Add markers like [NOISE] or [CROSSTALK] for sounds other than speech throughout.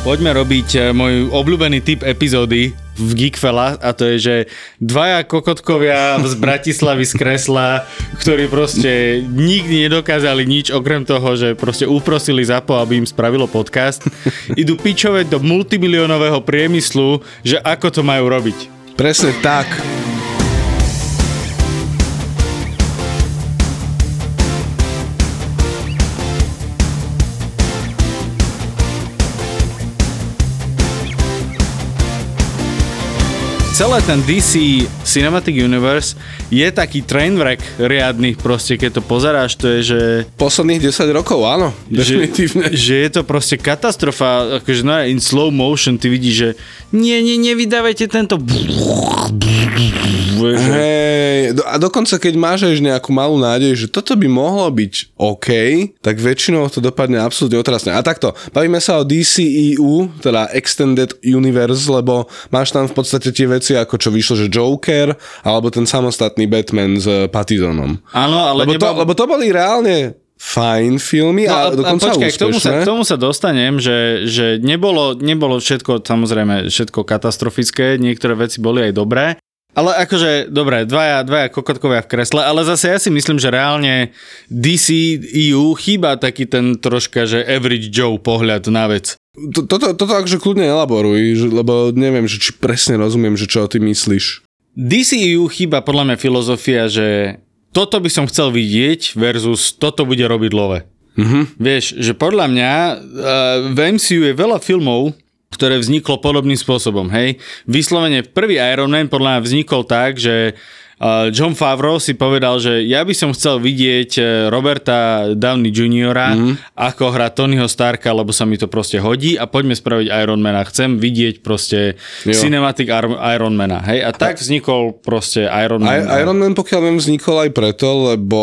Poďme robiť eh, môj obľúbený typ epizódy v Geekfella a to je, že dvaja kokotkovia z Bratislavy z kresla, ktorí proste nikdy nedokázali nič okrem toho, že proste uprosili ZAPO, aby im spravilo podcast, idú pičovať do multimiliónového priemyslu, že ako to majú robiť. Presne tak. Celé ten DC Cinematic Universe je taký trainwreck riadny, proste keď to pozeráš, to je, že... Posledných 10 rokov, áno, definitívne. Že, [LAUGHS] že je to proste katastrofa, akože no, in slow motion ty vidíš, že nie, nie, nevydávajte tento... Hej, a dokonca keď máš aj nejakú malú nádej, že toto by mohlo byť OK, tak väčšinou to dopadne absolútne otrasne. A takto, bavíme sa o DCEU, teda Extended Universe, lebo máš tam v podstate tie veci, ako čo vyšlo, že Joker, alebo ten samostatný Batman s Pattisonom. Áno, ale lebo, nebal... to, lebo to boli reálne fajn filmy no, a, a dokonca počkaj, k tomu, sa, k tomu sa dostanem, že, že nebolo, nebolo všetko, samozrejme, všetko katastrofické, niektoré veci boli aj dobré, ale akože, dobre, dvaja, dvaja kokotkovia v kresle, ale zase ja si myslím, že reálne DC EU chýba taký ten troška, že average Joe pohľad na vec. Toto, toto akože kľudne elaboruj, lebo neviem, že či presne rozumiem, že čo ty myslíš. DCEU chýba podľa mňa filozofia, že toto by som chcel vidieť versus toto bude robiť love. Mm-hmm. Vieš, že podľa mňa uh, v MCU je veľa filmov, ktoré vzniklo podobným spôsobom, hej. Vyslovene prvý Iron Man podľa mňa vznikol tak, že John Favreau si povedal, že ja by som chcel vidieť e, Roberta Downey Jr. Mm. ako hra Tonyho Starka, lebo sa mi to proste hodí a poďme spraviť Ironmana. Chcem vidieť proste jo. cinematic Ironmana. Hej? A tak vznikol proste Iron Man. I- Iron Man pokiaľ viem vznikol aj preto, lebo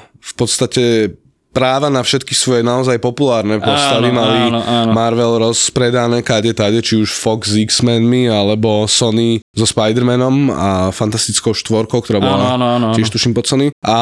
v podstate práva na všetky svoje naozaj populárne postavy áno, mali áno, áno. Marvel rozpredané kade tade, či už Fox s X-Menmi, alebo Sony so Spider-Manom a Fantastickou štvorkou, ktorá bola áno, áno, áno. tiež tuším pod Sony. A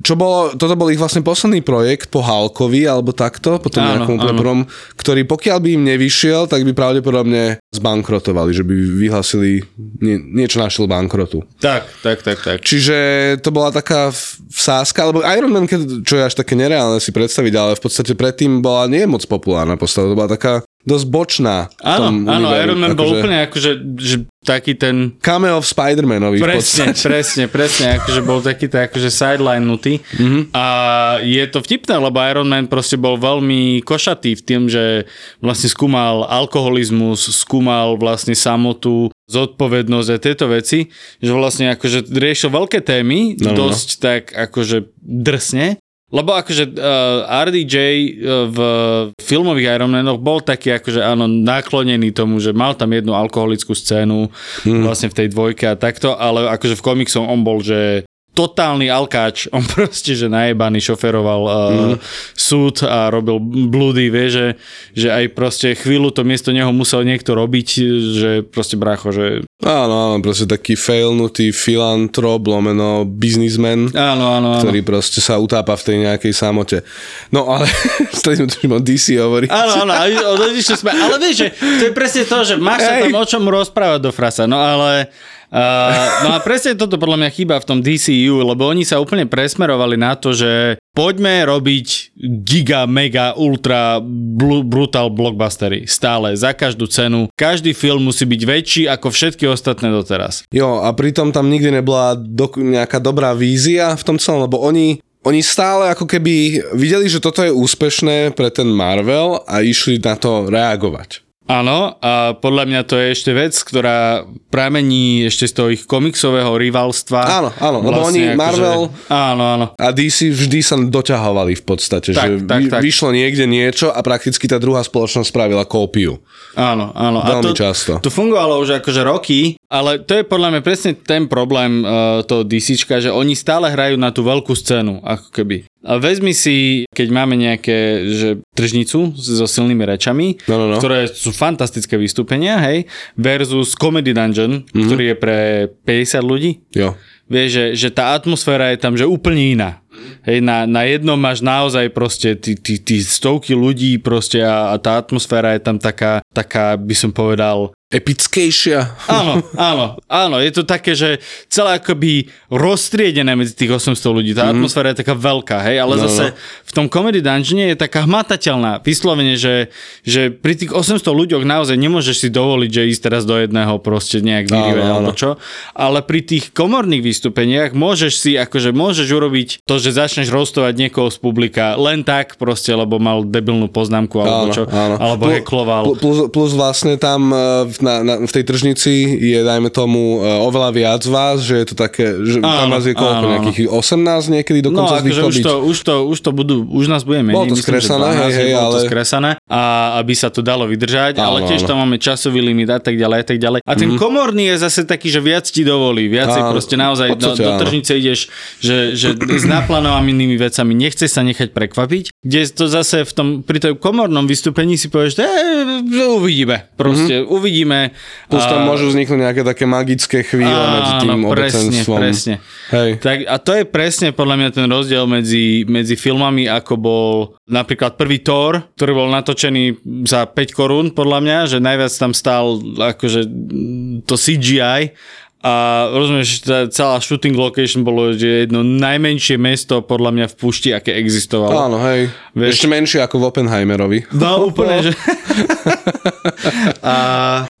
čo bolo, toto bol ich vlastne posledný projekt po Hulkovi, alebo takto, po tom nejakom prvom, ktorý pokiaľ by im nevyšiel, tak by pravdepodobne zbankrotovali, že by vyhlasili nie, niečo na bankrotu. Tak, tak, tak, tak. Čiže to bola taká vsázka, alebo Iron Man, čo je až také nereálne si predstaviť, ale v podstate predtým bola nie moc populárna postava, to bola taká dosť bočná. Áno, áno, Iron Man bol úplne akože že taký ten... Cameo v Spider-Manovi Presne, [LAUGHS] presne, presne, akože bol taký to akože sideline nutý. Mm-hmm. A je to vtipné, lebo Iron Man proste bol veľmi košatý v tým, že vlastne skúmal alkoholizmus, skúmal vlastne samotu, zodpovednosť a tieto veci, že vlastne akože riešil veľké témy, no. dosť no. tak akože drsne lebo akože uh, eh, RDJ eh, v filmových Ironmanoch bol taký akože áno naklonený tomu, že mal tam jednu alkoholickú scénu hmm. vlastne v tej dvojke a takto, ale akože v komiksom on bol, že totálny alkáč, [LAUGHS] on proste, že najebaný šoferoval uh, mm. súd a robil blúdy, vie, že, že aj proste chvíľu to miesto neho musel niekto robiť, že proste bracho, že... Áno, áno, proste taký failnutý filantrop, lomeno biznismen, áno, áno, áno. ktorý proste sa utápa v tej nejakej samote. No ale [LAUGHS] stali sme o DC hovoriť. Áno, áno, sme, ale vieš, že to je presne to, že máš sa tam o čom rozprávať do frasa, no ale Uh, no a presne toto podľa mňa chýba v tom DCU, lebo oni sa úplne presmerovali na to, že poďme robiť giga, mega, ultra bl- brutal blockbustery. Stále, za každú cenu. Každý film musí byť väčší ako všetky ostatné doteraz. Jo, a pritom tam nikdy nebola do- nejaká dobrá vízia v tom celom, lebo oni oni stále ako keby videli, že toto je úspešné pre ten Marvel a išli na to reagovať. Áno, a podľa mňa to je ešte vec, ktorá pramení ešte z toho ich komiksového rivalstva. Áno, áno, lebo vlastne oni ako Marvel áno, áno. a DC vždy sa doťahovali v podstate, tak, že tak, vy, tak. vyšlo niekde niečo a prakticky tá druhá spoločnosť spravila kópiu. Áno, áno. Veľmi a to, často. To fungovalo už akože roky, ale to je podľa mňa presne ten problém uh, toho DC, že oni stále hrajú na tú veľkú scénu, ako keby. A vezmi si, keď máme nejaké že tržnicu so silnými rečami, no, no, no. ktoré sú fantastické vystúpenia, hej, versus Comedy Dungeon, mm-hmm. ktorý je pre 50 ľudí. Jo. Vieš, že, že tá atmosféra je tam že úplne iná. Hej, na, na jednom máš naozaj proste tí, tí, tí stovky ľudí proste a, a tá atmosféra je tam taká, taká by som povedal, epickejšia. Áno, áno, áno, je to také, že celé akoby roztriedené medzi tých 800 ľudí. Tá mm. atmosféra je taká veľká, hej, ale no, zase no. v tom Comedy Dungeon je taká hmatateľná. Vyslovene, že, že pri tých 800 ľuďoch naozaj nemôžeš si dovoliť, že ísť teraz do jedného proste nejak vyrive alebo čo. Ale pri tých komorných vystúpeniach môžeš si, akože môžeš urobiť to, že začneš rostovať niekoho z publika len tak proste, lebo mal debilnú poznámku alebo áno, čo, áno. alebo plus, hekloval. Plus, plus vlastne tam v e, na, na, v tej tržnici je, dajme tomu, uh, oveľa viac vás, že je to také, že áno, tam vás je koľko, áno, nejakých 18 niekedy dokonca no, akože už to, už, to, už to budú, už nás budeme. Bolo to skresané, hej, hej, ale... to skresané, a aby sa to dalo vydržať, áno, ale tiež áno. tam máme časový limit a tak ďalej a tak ďalej. A ten mm-hmm. komorný je zase taký, že viac ti dovolí, viacej áno, proste naozaj podstate, do, do tržnice ideš, že, že s naplánovanými vecami nechceš sa nechať prekvapiť, kde to zase v tom, pri tom komornom vystúpení si povieš, že uvidíme, proste mm-hmm. uvidíme samozrejme. Plus tam môžu vzniknúť nejaké také magické chvíle áno, medzi tým presne, obecenstvom. presne. Hej. Tak, a to je presne podľa mňa ten rozdiel medzi, medzi filmami, ako bol napríklad prvý Thor, ktorý bol natočený za 5 korún, podľa mňa, že najviac tam stál akože to CGI a rozumieš, tá celá shooting location bolo že jedno najmenšie mesto podľa mňa v pušti, aké existovalo. Áno, hej. Vieš, Ešte menšie ako v Oppenheimerovi. No, úplne, že... [LAUGHS] a,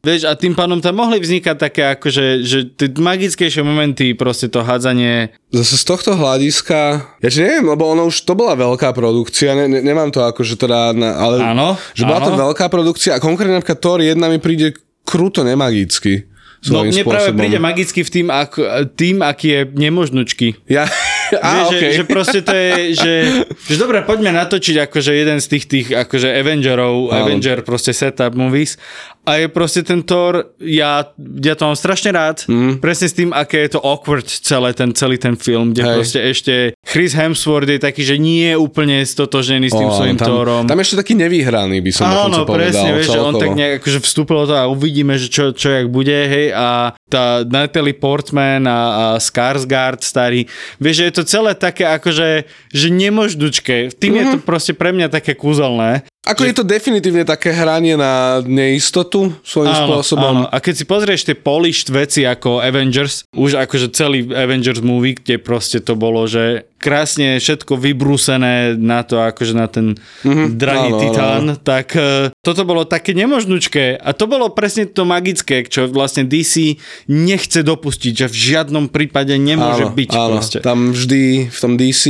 vieš, a tým pádom tam mohli vznikať také akože, že tie magickejšie momenty, proste to hádzanie. Zase z tohto hľadiska, ja že neviem, lebo ono už to bola veľká produkcia, ne, ne, nemám to akože teda, na, ale áno, že bola áno. to veľká produkcia a konkrétne napríklad Thor 1 mi príde kruto nemagicky. No mne práve príde magicky v tým, ak, tým aký je nemožnočky. Ja, [LAUGHS] a, Vieš, okay. že, že proste to je, že, [LAUGHS] že dobre, poďme natočiť akože jeden z tých, tých akože Avengerov, Áno. Avenger proste setup movies a je proste ten Thor, ja, ja to mám strašne rád, mm. presne s tým, aké je to awkward celé ten, celý ten film, kde Hej. proste ešte Chris Hemsworth je taký, že nie je úplne stotožený s tým oh, svojím tam, Thorom. Tam ešte taký nevyhraný by som Áno, presne, povedal. vieš, že on tak nejak akože vstúpilo to a uvidíme, že čo, čo jak bude, hej, a tá Natalie Portman a, a Skarsgård starý, vieš, že je to celé také akože, že nemoždučké. Tým mm-hmm. je to mhm. proste pre mňa také kúzelné. Ako je to definitívne také hranie na neistotu svojím áno, spôsobom. Áno. A keď si pozrieš tie polished veci ako Avengers, už akože celý Avengers movie, kde proste to bolo, že krásne všetko vybrúsené na to, akože na ten mm-hmm. drahý áno, titán, áno. tak uh, toto bolo také nemožnučké a to bolo presne to magické, čo vlastne DC nechce dopustiť, že v žiadnom prípade nemôže áno, byť áno. proste. Tam vždy v tom DC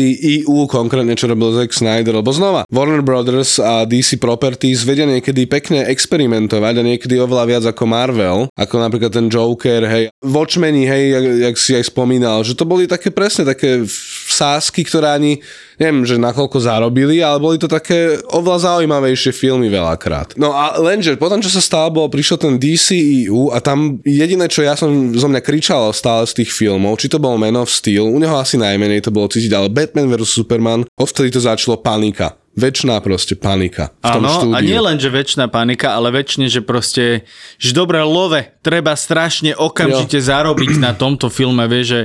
EU konkrétne, čo robil Zack Snyder, lebo znova Warner Brothers a DC Properties vedia niekedy pekne experimentovať a niekedy oveľa viac ako Marvel, ako napríklad ten Joker, hej, Watchmeni, hej, jak, jak si aj spomínal, že to boli také presne také sásky, ktoré ani, neviem, že nakoľko zarobili, ale boli to také oveľa zaujímavejšie filmy veľakrát. No a lenže potom, čo sa stalo, bolo, prišiel ten DCEU a tam jediné, čo ja som zo mňa kričal stále z tých filmov, či to bol Man of Steel, u neho asi najmenej to bolo cítiť, ale Batman vs Superman, odvtedy to začalo panika väčšiná proste panika v tom ano, štúdiu. a nie len, že väčšiná panika, ale väčšine, že proste, že dobre love, treba strašne okamžite jo. zarobiť na tomto filme, vie, že,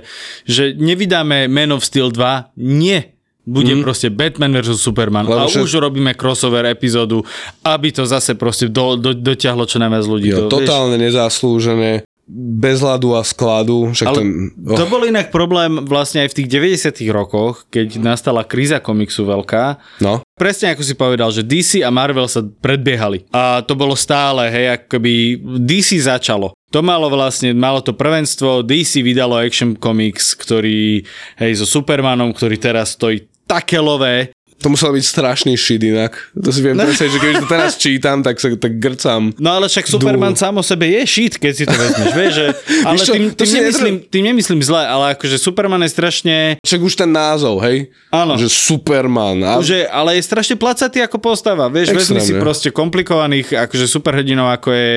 že nevydáme Man of Steel 2, nie, bude mm. proste Batman vs. Superman Lebo a však... už robíme crossover epizódu, aby to zase proste do, do, dotiahlo čo najviac ľudí. Jo, to, totálne vieš? nezaslúžené bez hladu a skladu. Však Ale ten, oh. To bol inak problém vlastne aj v tých 90 rokoch, keď nastala kríza komiksu veľká. No. Presne ako si povedal, že DC a Marvel sa predbiehali. A to bolo stále, hej, akoby DC začalo. To malo vlastne, malo to prvenstvo, DC vydalo Action Comics, ktorý, hej, so Supermanom, ktorý teraz stojí také lové, To muselo byť strašný shit inak. To si viem no. presne, že keď to teraz [LAUGHS] čítam, tak sa tak grcam. No ale však Superman dú. sám o sebe je shit, keď si to vezmeš, vieš, že, [LAUGHS] ale tým, tým, nemyslím, tým nemyslím zle, ale akože Superman je strašne... Však už ten názov, hej? Áno. Že Superman. A... Už je, ale je strašne placatý ako postava, vieš, Extrémne. vezmi si proste komplikovaných akože superhrdinov, ako je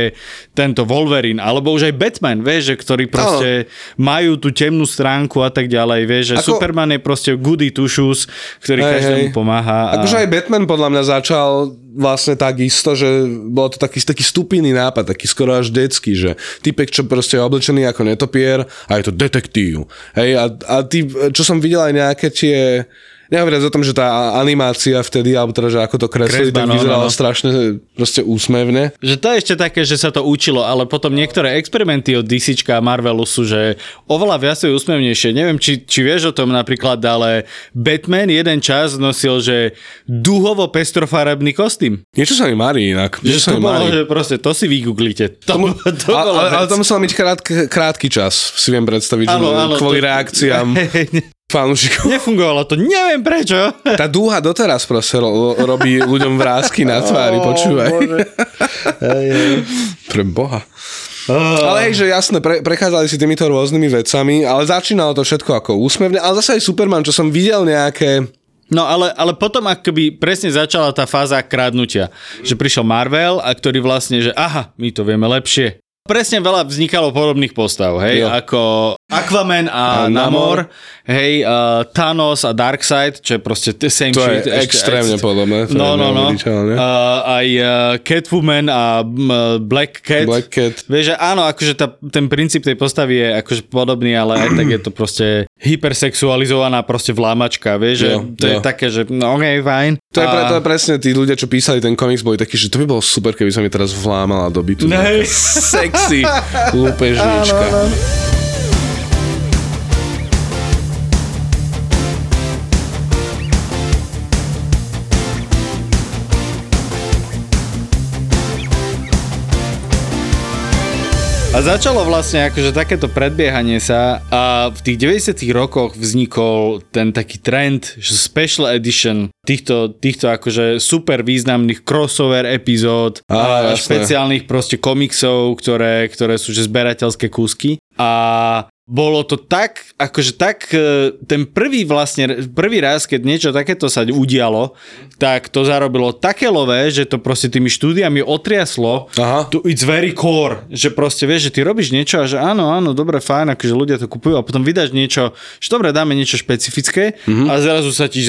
tento Wolverine, alebo už aj Batman, vieš, že ktorí proste Áno. majú tú temnú stránku a tak ďalej, vieš, že ako... Superman je proste goody two shoes, ktorý hej, každému pomáha pomáha. A... Akože aj Batman podľa mňa začal vlastne tak isto, že bol to taký, taký stupidný nápad, taký skoro až detský, že typek, čo proste je oblečený ako netopier a je to detektív. Hej, a, a ty, čo som videl aj nejaké tie Nehovoriac o tom, že tá animácia vtedy, alebo teda, že ako to kreslili, tak no, vyzeralo no, no. strašne proste úsmevne. Že to je ešte také, že sa to učilo, ale potom niektoré experimenty od DC a Marvelu sú, že oveľa viacej úsmevnejšie. Neviem, či, či vieš o tom napríklad, ale Batman jeden čas nosil, že duhovo pestrofarebný kostým. Niečo sa mi marí inak. Že to bolo, že proste to si vygooglite. To, Tomu, to ale, ale, ale to musel byť krátky, krátky čas, si viem predstaviť, ano, že ano, kvôli to, reakciám. [LAUGHS] fanúšikov. Nefungovalo to, neviem prečo. [LAUGHS] Tá dúha doteraz proste ro- robí ľuďom vrázky na tvári, oh, počúvaj. Hej, hej. Pre boha. Oh. Ale hej, že jasné, pre, prechádzali si týmito rôznymi vecami, ale začínalo to všetko ako úsmevne, ale zase aj Superman, čo som videl nejaké No ale, ale potom akoby presne začala tá fáza kradnutia. Že prišiel Marvel a ktorý vlastne, že aha, my to vieme lepšie. Presne veľa vznikalo podobných postav, hej, jo. ako Aquaman a, a Namor, hej, uh, Thanos a Darkseid, čo je proste the same to shit. To je extrémne ešte, podobné. To no, no, no. Uh, aj uh, Catwoman a uh, Black Cat. Black Cat. Vieš, že áno, akože tá, ten princíp tej postavy je akože podobný, ale aj tak je to proste hypersexualizovaná proste vlámačka, vieš, že jo, to jo. je také, že no okay, fajn. To, a... je pre, to je presne tí ľudia, čo písali ten komiks, boli takí, že to by bolo super, keby sa mi teraz vlámala do bytu. Nej. [LAUGHS] иксы, лупы жичка. A začalo vlastne akože takéto predbiehanie sa a v tých 90 rokoch vznikol ten taký trend, že special edition týchto, týchto akože super významných crossover epizód a, a špeciálnych proste komiksov, ktoré, ktoré sú že zberateľské kúsky. A bolo to tak, akože tak, e, ten prvý vlastne, prvý raz, keď niečo takéto sa udialo, tak to zarobilo také lové, že to proste tými štúdiami otriaslo Aha. to it's very core, že proste vieš, že ty robíš niečo a že áno, áno, dobre, fajn, akože ľudia to kupujú a potom vydáš niečo, že dobre, dáme niečo špecifické mm-hmm. a zrazu sa ti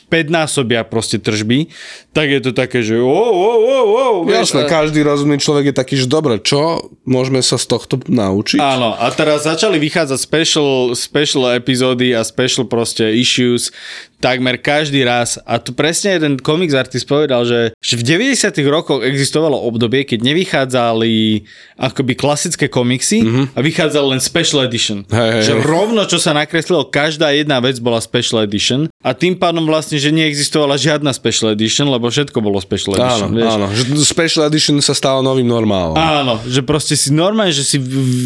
späť násobia proste tržby, tak je to také, že oh, oh, oh, oh, Jasné, a... každý rozumný človek je taký, že dobre, čo môžeme sa z tohto naučiť? Áno, a teraz začal začali vychádzať special, special epizódy a special proste issues takmer každý raz. A tu presne jeden komiks artist povedal, že, že v 90 rokoch existovalo obdobie, keď nevychádzali akoby klasické komiksy mm-hmm. a vychádzal len special edition. Hey, že hey. rovno, čo sa nakreslilo, každá jedna vec bola special edition a tým pádom vlastne, že neexistovala žiadna special edition, lebo všetko bolo special edition. Áno, vieš? áno. Že special edition sa stalo novým normálom. Áno, že proste si normálne, že si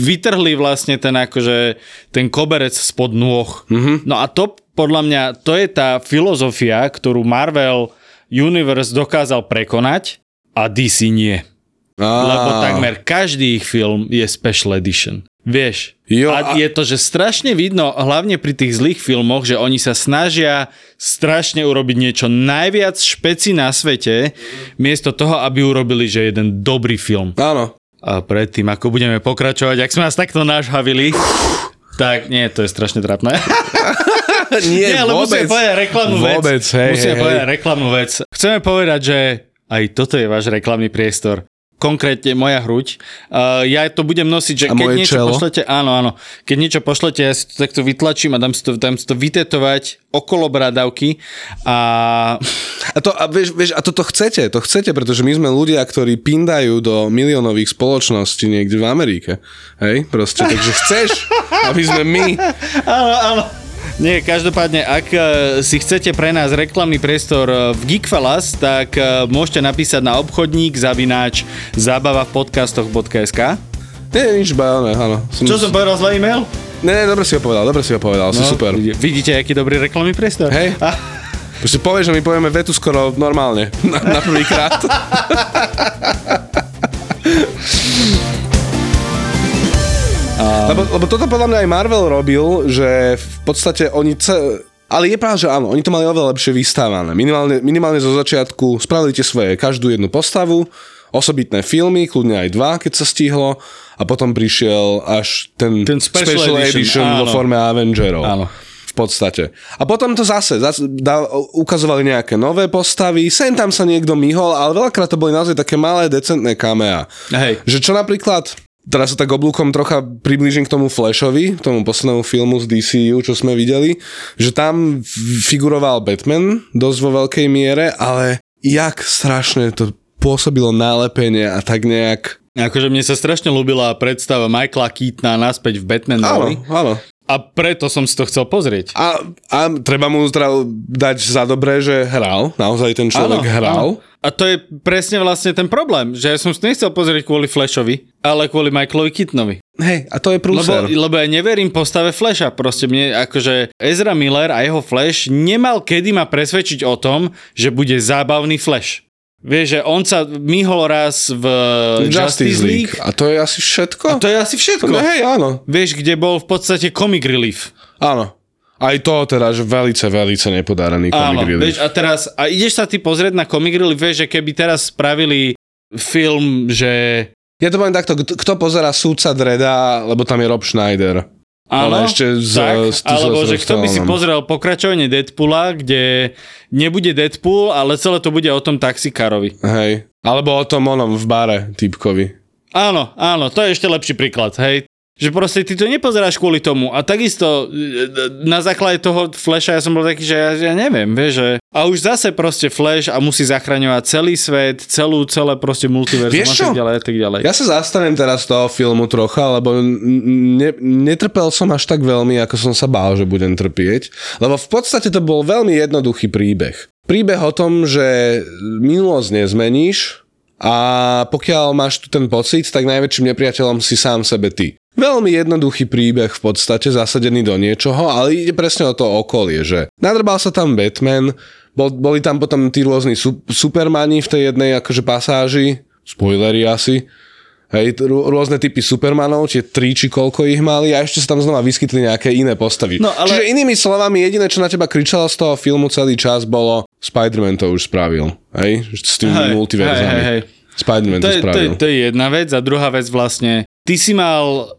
vytrhli vlastne ten akože ten koberec spod nôh. Mm-hmm. No a to podľa mňa, to je tá filozofia, ktorú Marvel Universe dokázal prekonať a DC nie. Ah. Lebo takmer každý ich film je special edition. Vieš, jo, a, a je to, že strašne vidno, hlavne pri tých zlých filmoch, že oni sa snažia strašne urobiť niečo najviac špeci na svete, miesto toho, aby urobili, že jeden dobrý film. Áno. A predtým, ako budeme pokračovať, ak sme nás takto nážhavili, tak nie, to je strašne trapné. [LAUGHS] [LAUGHS] nie, nie, ale vôbec. musíme povedať reklamnú vôbec, vec. Hej, musíme hej, povedať hej. reklamnú vec. Chceme povedať, že aj toto je váš reklamný priestor konkrétne moja hruď. Uh, ja to budem nosiť, že a keď niečo čelo? pošlete, áno, áno, keď niečo pošlete, ja si to takto vytlačím a dám si to, dám si to vytetovať okolo bradavky a... A, to, a, vieš, vieš, a toto chcete, to chcete, pretože my sme ľudia, ktorí pindajú do miliónových spoločností niekde v Amerike. Hej, proste, takže chceš, aby sme my... [LAUGHS] Áno, áno. Nie, každopádne, ak e, si chcete pre nás reklamný priestor e, v Geekfellas, tak e, môžete napísať na obchodník zavináč zábava v podcastoch.sk Nie, nič báne, áno. Som... Čo som povedal zlý e-mail? Nie, dobre si ho povedal, dobre si ho povedal, no, si super. Vidíte, aký dobrý reklamný priestor? Hej. A... Proste povieš, že my povieme vetu skoro normálne. Na, na prvýkrát. [LAUGHS] lebo, lebo toto podľa mňa aj Marvel robil, že v podstate oni... Ce, ale je pravda, že áno, oni to mali oveľa lepšie vystávané. Minimálne, minimálne zo začiatku spravili tie svoje každú jednu postavu, osobitné filmy, kľudne aj dva, keď sa stihlo a potom prišiel až ten, ten Special, special Edition, edition vo forme Avengerov. Áno. V podstate. A potom to zase, zase da, ukazovali nejaké nové postavy, sem tam sa niekto myhol, ale veľakrát to boli naozaj také malé, decentné kamea. Hej. Že čo napríklad, teraz sa tak oblúkom trocha priblížim k tomu Flashovi, tomu poslednému filmu z DCU, čo sme videli, že tam figuroval Batman dosť vo veľkej miere, ale jak strašne to pôsobilo nálepenie a tak nejak... Akože mne sa strašne ľúbila predstava Michaela Keatona naspäť v Batman Áno, áno. A preto som si to chcel pozrieť. A, a treba mu dať za dobré, že hral. Naozaj ten človek áno, hral. Áno. A to je presne vlastne ten problém, že ja som si nechcel pozrieť kvôli Flashovi, ale kvôli Michaelovi Kitnovi. Hej, a to je prúser. Lebo, lebo ja neverím postave Flasha. Proste mne, akože Ezra Miller a jeho Flash nemal kedy ma presvedčiť o tom, že bude zábavný Flash. Vieš, že on sa myhol raz v Justice, Justice League. A to je asi všetko? A to je asi všetko. No, hej, áno. Vieš, kde bol v podstate comic relief. Áno. Aj to teda, že velice, velice nepodarený comic Áno, relief. Vieš, a teraz, a ideš sa ty pozrieť na comic relief, vieš, že keby teraz spravili film, že... Ja to poviem takto, kto pozera súdca Dreda, lebo tam je Rob Schneider. Áno, ale ešte z, tak, z, z, alebo že kto by si pozrel pokračovanie Deadpoola, kde nebude Deadpool, ale celé to bude o tom taxikárovi. Hej. Alebo o tom onom v bare typkovi. Áno, áno, to je ešte lepší príklad, hej. Že proste ty to nepozeráš kvôli tomu. A takisto na základe toho Flasha ja som bol taký, že ja, ja neviem, vieš, že... A už zase proste Flash a musí zachraňovať celý svet, celú, celé proste multiverzum a tak ďalej a tak ďalej. Ja sa zastanem teraz toho filmu trocha, lebo ne, netrpel som až tak veľmi, ako som sa bál, že budem trpieť. Lebo v podstate to bol veľmi jednoduchý príbeh. Príbeh o tom, že minulosť nezmeníš, a pokiaľ máš tu ten pocit, tak najväčším nepriateľom si sám sebe ty. Veľmi jednoduchý príbeh v podstate, zasadený do niečoho, ale ide presne o to okolie, že nadrbal sa tam Batman, bol, boli tam potom tí rôzni su, supermani v tej jednej akože pasáži, spoilery asi, Hej, rôzne typy Supermanov, tie tri či koľko ich mali a ešte sa tam znova vyskytli nejaké iné postavy. No, ale... Čiže inými slovami, jediné, čo na teba kričalo z toho filmu celý čas, bolo Spider-Man to už spravil. Hej, s tým hej, multiverzami. Hej, hej, hej. Spider-Man to, to spravil. To to je jedna vec a druhá vec vlastne, ty si mal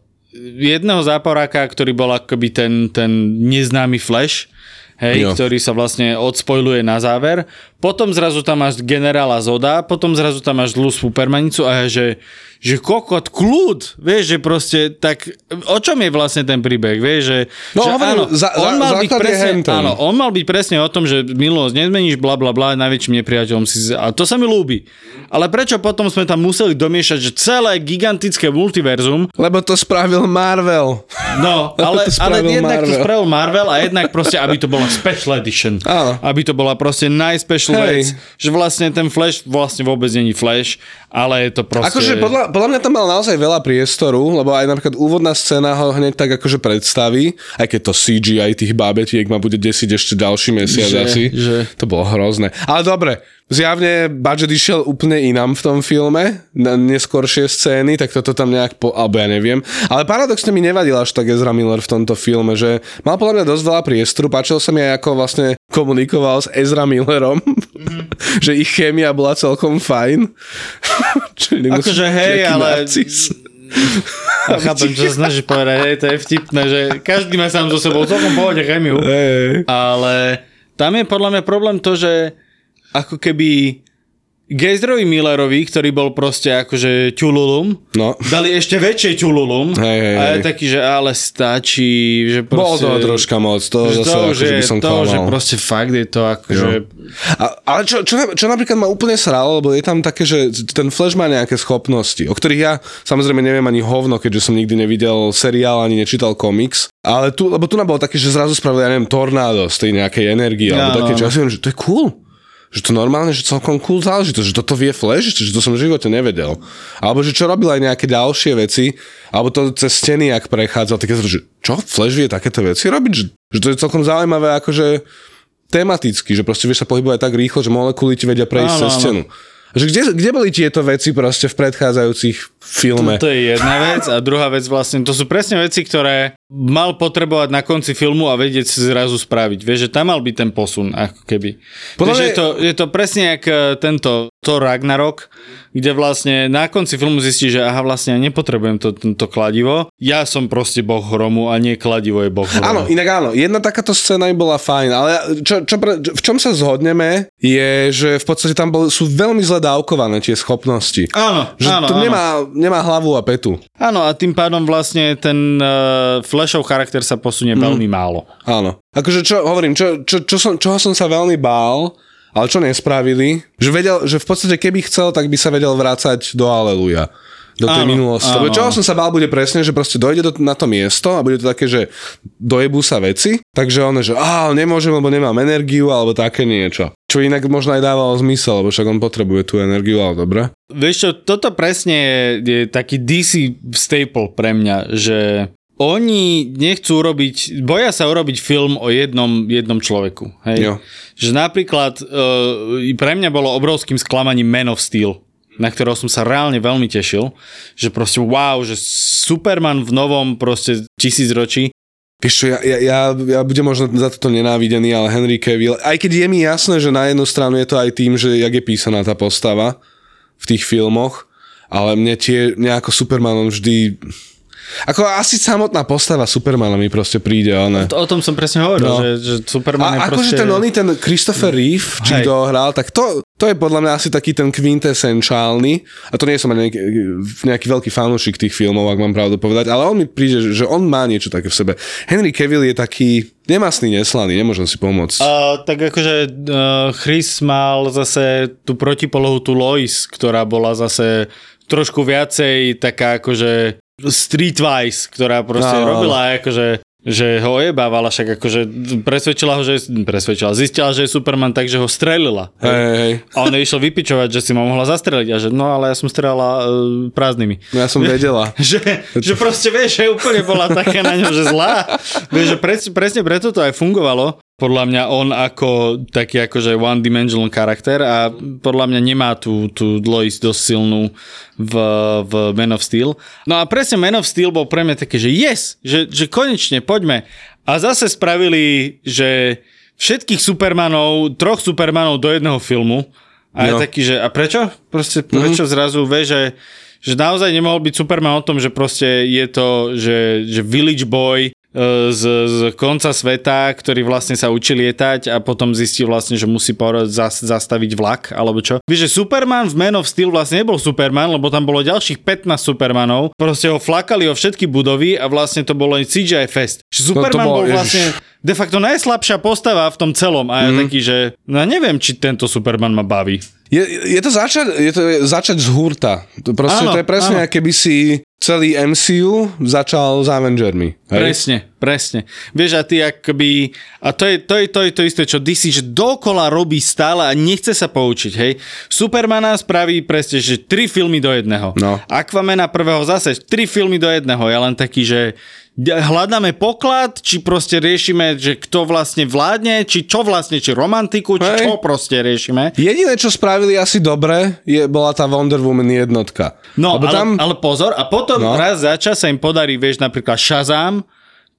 jedného záporáka, ktorý bol akoby ten, ten neznámy Flash, hej, jo. ktorý sa vlastne odspojluje na záver. Potom zrazu tam máš generála Zoda, potom zrazu tam máš zlú supermanicu a že že kokot, kľud, vieš, že proste, tak o čom je vlastne ten príbeh, vieš, že, no, že hovorím, áno, za, on, mal byť presne, áno, on mal byť presne o tom, že minulosť nezmeníš, bla bla bla, najväčším nepriateľom si, a to sa mi ľúbi. Ale prečo potom sme tam museli domiešať, že celé gigantické multiverzum? Lebo to spravil Marvel. No, [LAUGHS] ale, ale jednak Marvel. to spravil Marvel a jednak proste, aby to bola special edition. Áno. Aby to bola proste najspecial vec, že vlastne ten Flash vlastne vôbec není Flash, ale je to proste... Akože podľa, podľa mňa tam mal naozaj veľa priestoru, lebo aj napríklad úvodná scéna ho hneď tak akože predstaví, aj keď to CGI tých bábetiek ma bude desiť ešte ďalší mesiac že, asi. Že... To bolo hrozné. Ale dobre, Zjavne budget išiel úplne inám v tom filme, na neskoršie scény, tak toto tam nejak, po, alebo ja neviem. Ale paradoxne mi nevadil až tak Ezra Miller v tomto filme, že mal podľa mňa dosť veľa priestoru, páčil sa mi aj ako vlastne komunikoval s Ezra Millerom, mm-hmm. [LAUGHS] že ich chémia bola celkom fajn. [LAUGHS] akože hej, ale... [LAUGHS] A chápem, čo sa snažíš povedať, hej, to je vtipné, že každý má sám so sebou celkom pohode chemiu, hey. ale tam je podľa mňa problém to, že ako keby Gejzrovi Millerovi, ktorý bol proste akože ťululum, no. dali ešte väčšie ťululum. Hej, hej, a je taký, že ale stačí, že proste... Bol toho troška moc, to že zase to, že, by som to, klamal. že proste fakt je to akože... A, ale čo, čo, čo napríklad ma úplne sralo, lebo je tam také, že ten Flash má nejaké schopnosti, o ktorých ja samozrejme neviem ani hovno, keďže som nikdy nevidel seriál, ani nečítal komiks, ale tu, lebo tu bolo také, že zrazu spravili, ja neviem, tornádo z tej nejakej energie, ja, alebo také, čo ja si viem, že to je cool že to normálne, že celkom cool záležitosť, že toto vie Flash, že to som v živote nevedel. Alebo že čo robil aj nejaké ďalšie veci, alebo to cez steny, ak prechádzal, tak ja som, že čo, Flash vie takéto veci robiť? Že, že to je celkom zaujímavé, akože tematický, že proste vieš sa pohybovať tak rýchlo, že molekuly ti vedia prejsť Áno, cez áno. Že kde, kde boli tieto veci proste v predchádzajúcich filme? To je jedna vec a druhá vec vlastne, to sú presne veci, ktoré mal potrebovať na konci filmu a vedieť si zrazu spraviť. Vieš, že tam mal byť ten posun, ako keby. Podľa Vieš, je, to, je to presne jak e, tento Thor Ragnarok, kde vlastne na konci filmu zistí, že aha, vlastne ja nepotrebujem to, to kladivo. Ja som proste boh hromu a nie kladivo je boh hromu. Áno, inak áno, jedna takáto scéna im bola fajn, ale čo, čo pre, v čom sa zhodneme, je, že v podstate tam bol, sú veľmi zle dávkované tie schopnosti. Áno, Že áno, to áno. Nemá, nemá hlavu a petu. Áno, a tým pádom vlastne ten uh, Flashov charakter sa posunie Mhm. veľmi málo. Áno. Akože čo, hovorím, čo, čo, čo som, čoho som sa veľmi bál, ale čo nespravili, že vedel, že v podstate keby chcel, tak by sa vedel vrácať do Aleluja. Do tej Áno, minulosti. áno, Lebo som sa bál, bude presne, že proste dojde do, na to miesto a bude to také, že dojebú sa veci, takže on že á, nemôžem, lebo nemám energiu, alebo také niečo. Čo inak možno aj dávalo zmysel, lebo však on potrebuje tú energiu, ale dobre. Vieš čo, toto presne je, je taký DC staple pre mňa, že oni nechcú urobiť, boja sa urobiť film o jednom, jednom človeku. Hej? Jo. Že napríklad uh, pre mňa bolo obrovským sklamaním Man of Steel na ktorého som sa reálne veľmi tešil, že proste wow, že Superman v novom proste tisícročí Vieš čo, ja, ja, ja, ja budem možno za toto nenávidený, ale Henry Cavill, aj keď je mi jasné, že na jednu stranu je to aj tým, že jak je písaná tá postava v tých filmoch, ale mne tie, mne ako Superman on vždy... Ako asi samotná postava Supermana mi proste príde, ale... O tom som presne hovoril, No. že, že Superman je A akože proste... ten oný, ten Christopher Reeve, či Hej. kto hral, tak to, to je podľa mňa asi taký ten quintessentiálny, a to nie som nejaký, nejaký veľký fanúšik tých filmov, ak mám pravdu povedať, ale on mi príde, že, on má niečo také v sebe. Henry Cavill je taký nemastný, neslaný, nemôžem si pomôcť. Uh, tak akože uh, Chris mal zase tú protipolohu, tú Lois, ktorá bola zase trošku viacej taká akože streetwise, ktorá proste áno. robila akože že ho ojebávala, však akože presvedčila ho, že presvedčila, zistila, že je Superman tak, že ho strelila. Hej, hej. A on išiel vypičovať, že si ma mohla zastreliť a že no ale ja som strelala uh, prázdnymi. No ja som vedela. [LAUGHS] že, že proste vieš, že úplne bola taká na ňo, že zlá. Vieš, že pres, presne preto to aj fungovalo. Podľa mňa on ako taký akože one-dimensional charakter a podľa mňa nemá tú, tú Lois dosť silnú v, v Man of Steel. No a presne Man of Steel bol pre mňa také, že yes, že, že konečne, poďme. A zase spravili, že všetkých Supermanov, troch Supermanov do jedného filmu. A je taký, že a prečo? Proste prečo mm-hmm. zrazu vie, že že naozaj nemohol byť Superman o tom, že proste je to, že, že village boy z, z konca sveta, ktorý vlastne sa učí lietať a potom zistil vlastne, že musí porať, zas, zastaviť vlak, alebo čo. Vieš, že Superman v Man of Steel vlastne nebol Superman, lebo tam bolo ďalších 15 Supermanov, proste ho flakali o všetky budovy a vlastne to bolo len CGI Fest. Že Superman bolo- bol Ježiš. vlastne de facto najslabšia postava v tom celom a ja mm. taký, že no neviem, či tento Superman ma baví. Je, je to začať, je to začať z hurta. To proste Áno, to je presne, áno. keby si celý MCU začal s Avengermi. Hej? Presne, presne. Vieš, a ty akoby... A to je to, je, to, je to isté, čo DC, že dokola robí stále a nechce sa poučiť, hej. Supermana spraví presne, že tri filmy do jedného. No. Aquamana prvého zase tri filmy do jedného. Ja len taký, že hľadáme poklad, či proste riešime, že kto vlastne vládne, či čo vlastne, či romantiku, či Hej. čo proste riešime. Jediné, čo spravili asi dobre, je, bola tá Wonder Woman jednotka. No, Lebo ale, tam, ale pozor, a potom No. no. raz za čas sa im podarí, vieš, napríklad Shazam,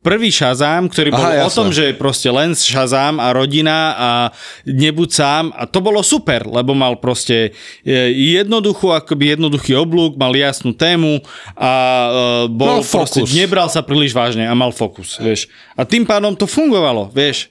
prvý Shazam, ktorý bol Aha, o tom, že je proste len Shazam a rodina a nebuď sám a to bolo super, lebo mal proste e, jednoduchú, akoby jednoduchý oblúk, mal jasnú tému a e, Mal bol proste, fokus. nebral sa príliš vážne a mal fokus, vieš. A tým pádom to fungovalo, vieš.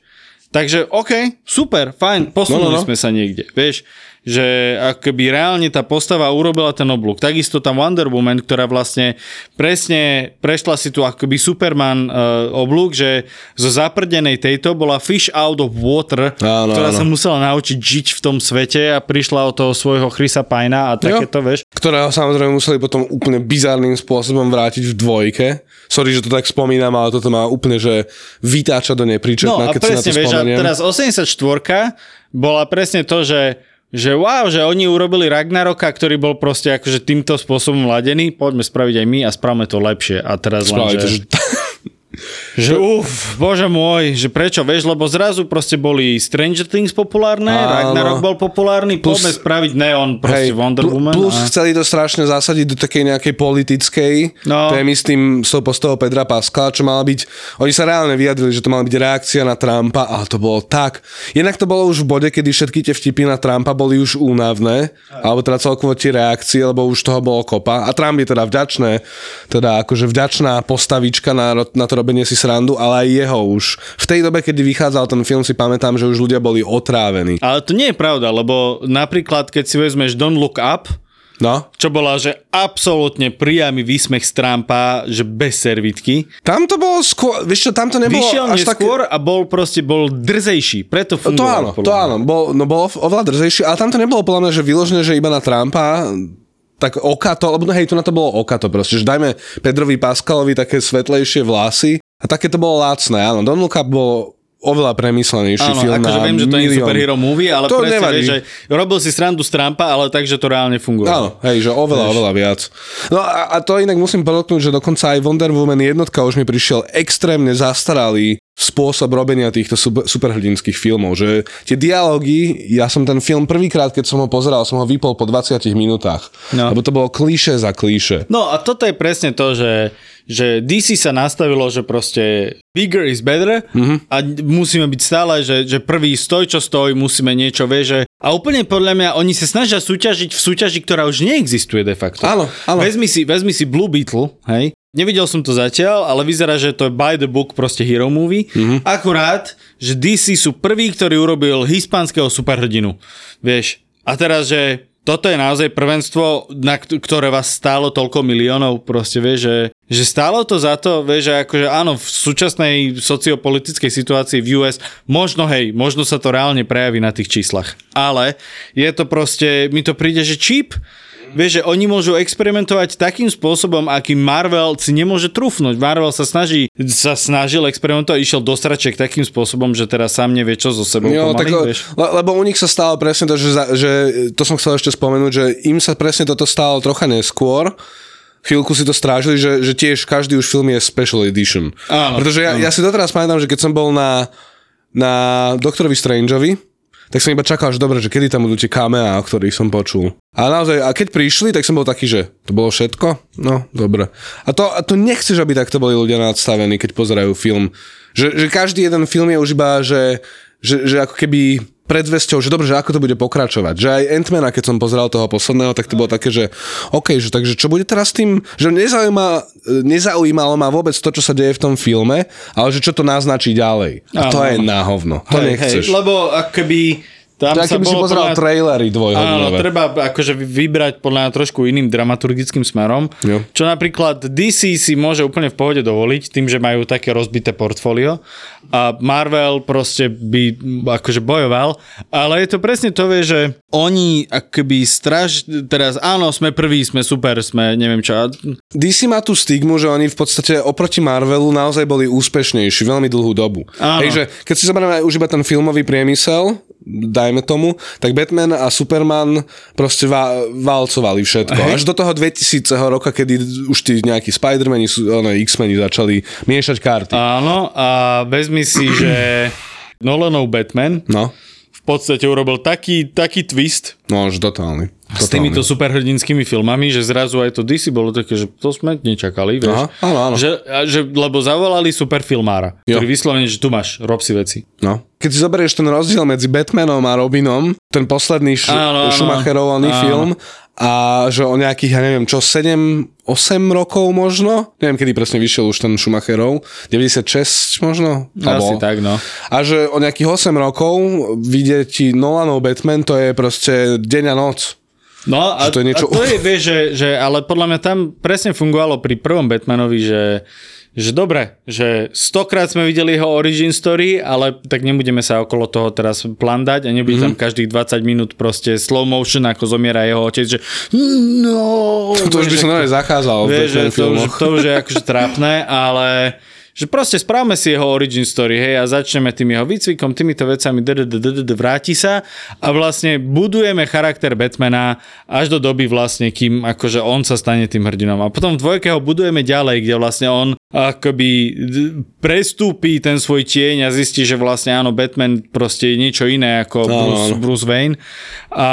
Takže OK, super, fajn, posunuli No, no, no. sme sa niekde, vieš že akoby reálne tá postava urobila ten oblúk. Takisto tam Wonder Woman, ktorá vlastne presne prešla si tu akoby Superman uh, oblúk, že zo zaprdenej tejto bola fish out of water, Áno, ktorá áno. sa musela naučiť žiť v tom svete a prišla od toho svojho Chrisa Pina a takéto, vieš. ktorého samozrejme museli potom úplne bizarným spôsobom vrátiť v dvojke. Sorry, že to tak spomínam, ale toto má úplne, že vytáča do No nepríčetná, a keď si na to presne, vieš, a teraz 84 bola presne to, že že wow, že oni urobili Ragnaroka, ktorý bol proste akože týmto spôsobom ladený, poďme spraviť aj my a spravme to lepšie. A teraz len, Spraviť že... že... [LAUGHS] Že uf, bože môj, že prečo, vieš, lebo zrazu proste boli Stranger Things populárne, Áno. Ragnarok bol populárny, plus, poďme spraviť Neon, proste hej, Wonder Woman. Plus a... chceli to strašne zasadiť do takej nejakej politickej no. témy s tým, s tou postavou Pedra Pascala, čo mala byť, oni sa reálne vyjadrili, že to mala byť reakcia na Trumpa, ale to bolo tak. Jednak to bolo už v bode, kedy všetky tie vtipy na Trumpa boli už únavné, alebo teda celkovo tie reakcie, lebo už toho bolo kopa. A Trump je teda vďačné, teda akože vďačná postavička na, na to robenie si srandu, ale aj jeho už. V tej dobe, kedy vychádzal ten film, si pamätám, že už ľudia boli otrávení. Ale to nie je pravda, lebo napríklad, keď si vezmeš Don't Look Up, No. Čo bola, že absolútne priamy výsmech z Trumpa, že bez servitky. Tam to bolo skôr, vieš čo, tam to nebolo Vyšiel až neskôr tak... a bol proste, bol drzejší, preto fungoval. To áno, to áno, bol, no bolo oveľa drzejší, ale tam to nebolo podľa mňa, že vyložené, že iba na Trumpa, tak okato, lebo no hej, tu na to bolo okato proste, že dajme Pedrovi Paskalovi také svetlejšie vlasy a také to bolo lácne, áno. Don Luca bol oveľa premyslenejší Áno, film akože viem, že to je superhero movie, ale to presne nevadí. vieš, že robil si srandu z Trumpa, ale tak, že to reálne funguje. Áno, hej, že oveľa, vieš. oveľa viac. No a, a to inak musím podotknúť, že dokonca aj Wonder Woman jednotka už mi prišiel extrémne zastaralý spôsob robenia týchto super, superhrdinských filmov, že tie dialógy, ja som ten film prvýkrát, keď som ho pozeral, som ho vypol po 20 minútach, no. lebo to bolo klíše za klíše. No a toto je presne to, že že DC sa nastavilo, že proste bigger is better mm-hmm. a musíme byť stále, že, že prvý stoj, čo stoj, musíme niečo, vie, že a úplne podľa mňa oni sa snažia súťažiť v súťaži, ktorá už neexistuje de facto. Áno, áno. Vezmi si, vezmi si Blue Beetle, hej, Nevidel som to zatiaľ, ale vyzerá, že to je by the book proste hero movie. Mm-hmm. Akurát, že DC sú prví, ktorý urobil hispánskeho superhrdinu. Vieš, a teraz, že toto je naozaj prvenstvo, na ktoré vás stálo toľko miliónov, proste vieš, že, že stálo to za to, vieš, že akože áno, v súčasnej sociopolitickej situácii v US, možno hej, možno sa to reálne prejaví na tých číslach, ale je to proste, mi to príde, že cheap, Vieš, že oni môžu experimentovať takým spôsobom, akým Marvel si nemôže trúfnuť. Marvel sa snaží, sa snažil experimentovať, išiel do straček takým spôsobom, že teraz sám nevie, čo so sebou jo, pomaly, tak, vieš. Le, lebo u nich sa stalo presne to, že, že to som chcel ešte spomenúť, že im sa presne toto stalo trocha neskôr, chvíľku si to strážili, že, že tiež každý už film je special edition. Áno, Pretože ja, áno. ja si doteraz pamätám, že keď som bol na, na Doktorovi Strangeovi, tak som iba čakal, že dobre, že kedy tam budú tie kameá, o ktorých som počul. A naozaj, a keď prišli, tak som bol taký, že to bolo všetko? No, dobre. A to, a to nechceš, aby takto boli ľudia nadstavení, keď pozerajú film. Že, že každý jeden film je už iba, že, že, že ako keby predzvesťou, že dobre, že ako to bude pokračovať. Že aj Ant-Mana, keď som pozeral toho posledného, tak to bolo také, že OK, že takže čo bude teraz s tým, že nezaujíma, nezaujímalo ma vôbec to, čo sa deje v tom filme, ale že čo to naznačí ďalej. A to je náhovno. To hej, nechceš. Hej, lebo akoby tam tak, keby si pozeral podľa... trailery dvojhodinové. Áno, treba akože vybrať podľa trošku iným dramaturgickým smerom. Jo. Čo napríklad DC si môže úplne v pohode dovoliť, tým, že majú také rozbité portfólio. A Marvel proste by akože bojoval. Ale je to presne to, vie, že oni akoby straž... Teraz áno, sme prví, sme super, sme neviem čo. DC má tú stigmu, že oni v podstate oproti Marvelu naozaj boli úspešnejší veľmi dlhú dobu. Áno. Hej, že keď si zoberieme už iba ten filmový priemysel, dajme tomu, tak Batman a Superman proste va- valcovali všetko. Hej. Až do toho 2000 roka, kedy už tí nejakí Spider-Mani, X-Meni začali miešať karty. Áno, a vezmi si, že [CLEARS THROAT] Nolanov Batman no. V podstate urobil taký, taký twist. No, už totálny. S týmito superhrdinskými filmami, že zrazu aj to DC bolo také, že to sme nečakali, vieš. Aha, áno, áno. Že, že, lebo zavolali superfilmára, jo. ktorý vyslovene, že tu máš, rob si veci. No. Keď si zoberieš ten rozdiel medzi Batmanom a Robinom, ten posledný š- áno, Schumacherový film, a že o nejakých, ja neviem čo, 7, 8 rokov možno, neviem kedy presne vyšiel už ten Schumacherov, 96 možno? Asi tak, no. A že o nejakých 8 rokov vidieť ti Nolanov Batman, to je proste deň a noc. No a, to je niečo... a to je, vieš, že, že, ale podľa mňa tam presne fungovalo pri prvom Batmanovi, že že dobre, že stokrát sme videli jeho origin story, ale tak nebudeme sa okolo toho teraz plandať a nebude mm-hmm. tam každých 20 minút proste slow motion, ako zomiera jeho otec, že no... To, to už by som naozaj zachádzal vieš, v to, už, to už je akože trápne, ale že proste správame si jeho origin story, hej, a začneme tým jeho výcvikom, týmito vecami, vráti sa a vlastne budujeme charakter Batmana až do doby vlastne, kým akože on sa stane tým hrdinom. A potom v dvojke ho budujeme ďalej, kde vlastne on akoby prestúpi ten svoj tieň a zistí, že vlastne áno, Batman proste je niečo iné ako no, Bruce, no. Bruce Wayne. A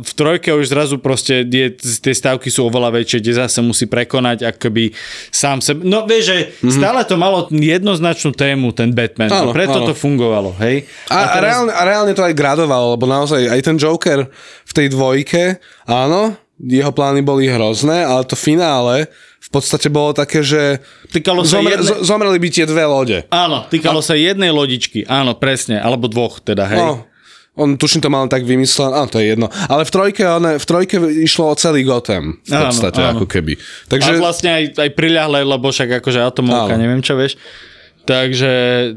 v trojke už zrazu proste die, tie stavky sú oveľa väčšie, kde zase musí prekonať akoby sám sebe. No vieš, že mm-hmm. stále to malo jednoznačnú tému, ten Batman. Áno, preto áno. to fungovalo, hej? A, a, teraz... a, reálne, a reálne to aj gradovalo, lebo naozaj aj ten Joker v tej dvojke, áno, jeho plány boli hrozné, ale to finále v podstate bolo také, že týkalo sa zomre, jedne... zomreli by tie dve lode. Áno, týkalo a... sa jednej lodičky, áno, presne, alebo dvoch teda, hej. No, on tuším to mal tak vymyslené, áno, to je jedno. Ale v trojke, one, v trojke išlo o celý Gotham, v podstate, áno, áno. ako keby. Takže... A vlastne aj, aj priľahle, lebo však akože atomovka, áno. neviem čo, vieš. Takže,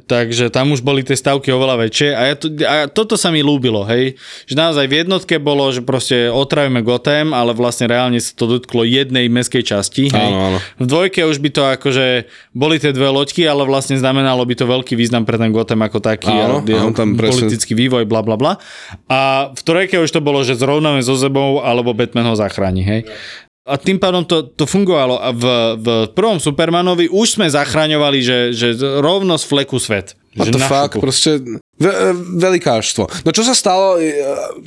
takže tam už boli tie stavky oveľa väčšie a, ja to, a toto sa mi lúbilo, hej. Že naozaj v jednotke bolo, že proste otravíme Gotham, ale vlastne reálne sa to dotklo jednej meskej časti. Hej. Áno, áno. V dvojke už by to akože boli tie dve loďky, ale vlastne znamenalo by to veľký význam pre ten Gotham ako taký. Áno, a, áno, tam politický vývoj, bla bla bla. A v trojke už to bolo, že zrovnáme so zebou, alebo Batman ho zachráni, hej. A tým pádom to, to fungovalo. A v, v prvom Supermanovi už sme zachraňovali, že, že rovno z fleku svet. A to fakt, proste ve, velikáštvo. No čo sa stalo, je,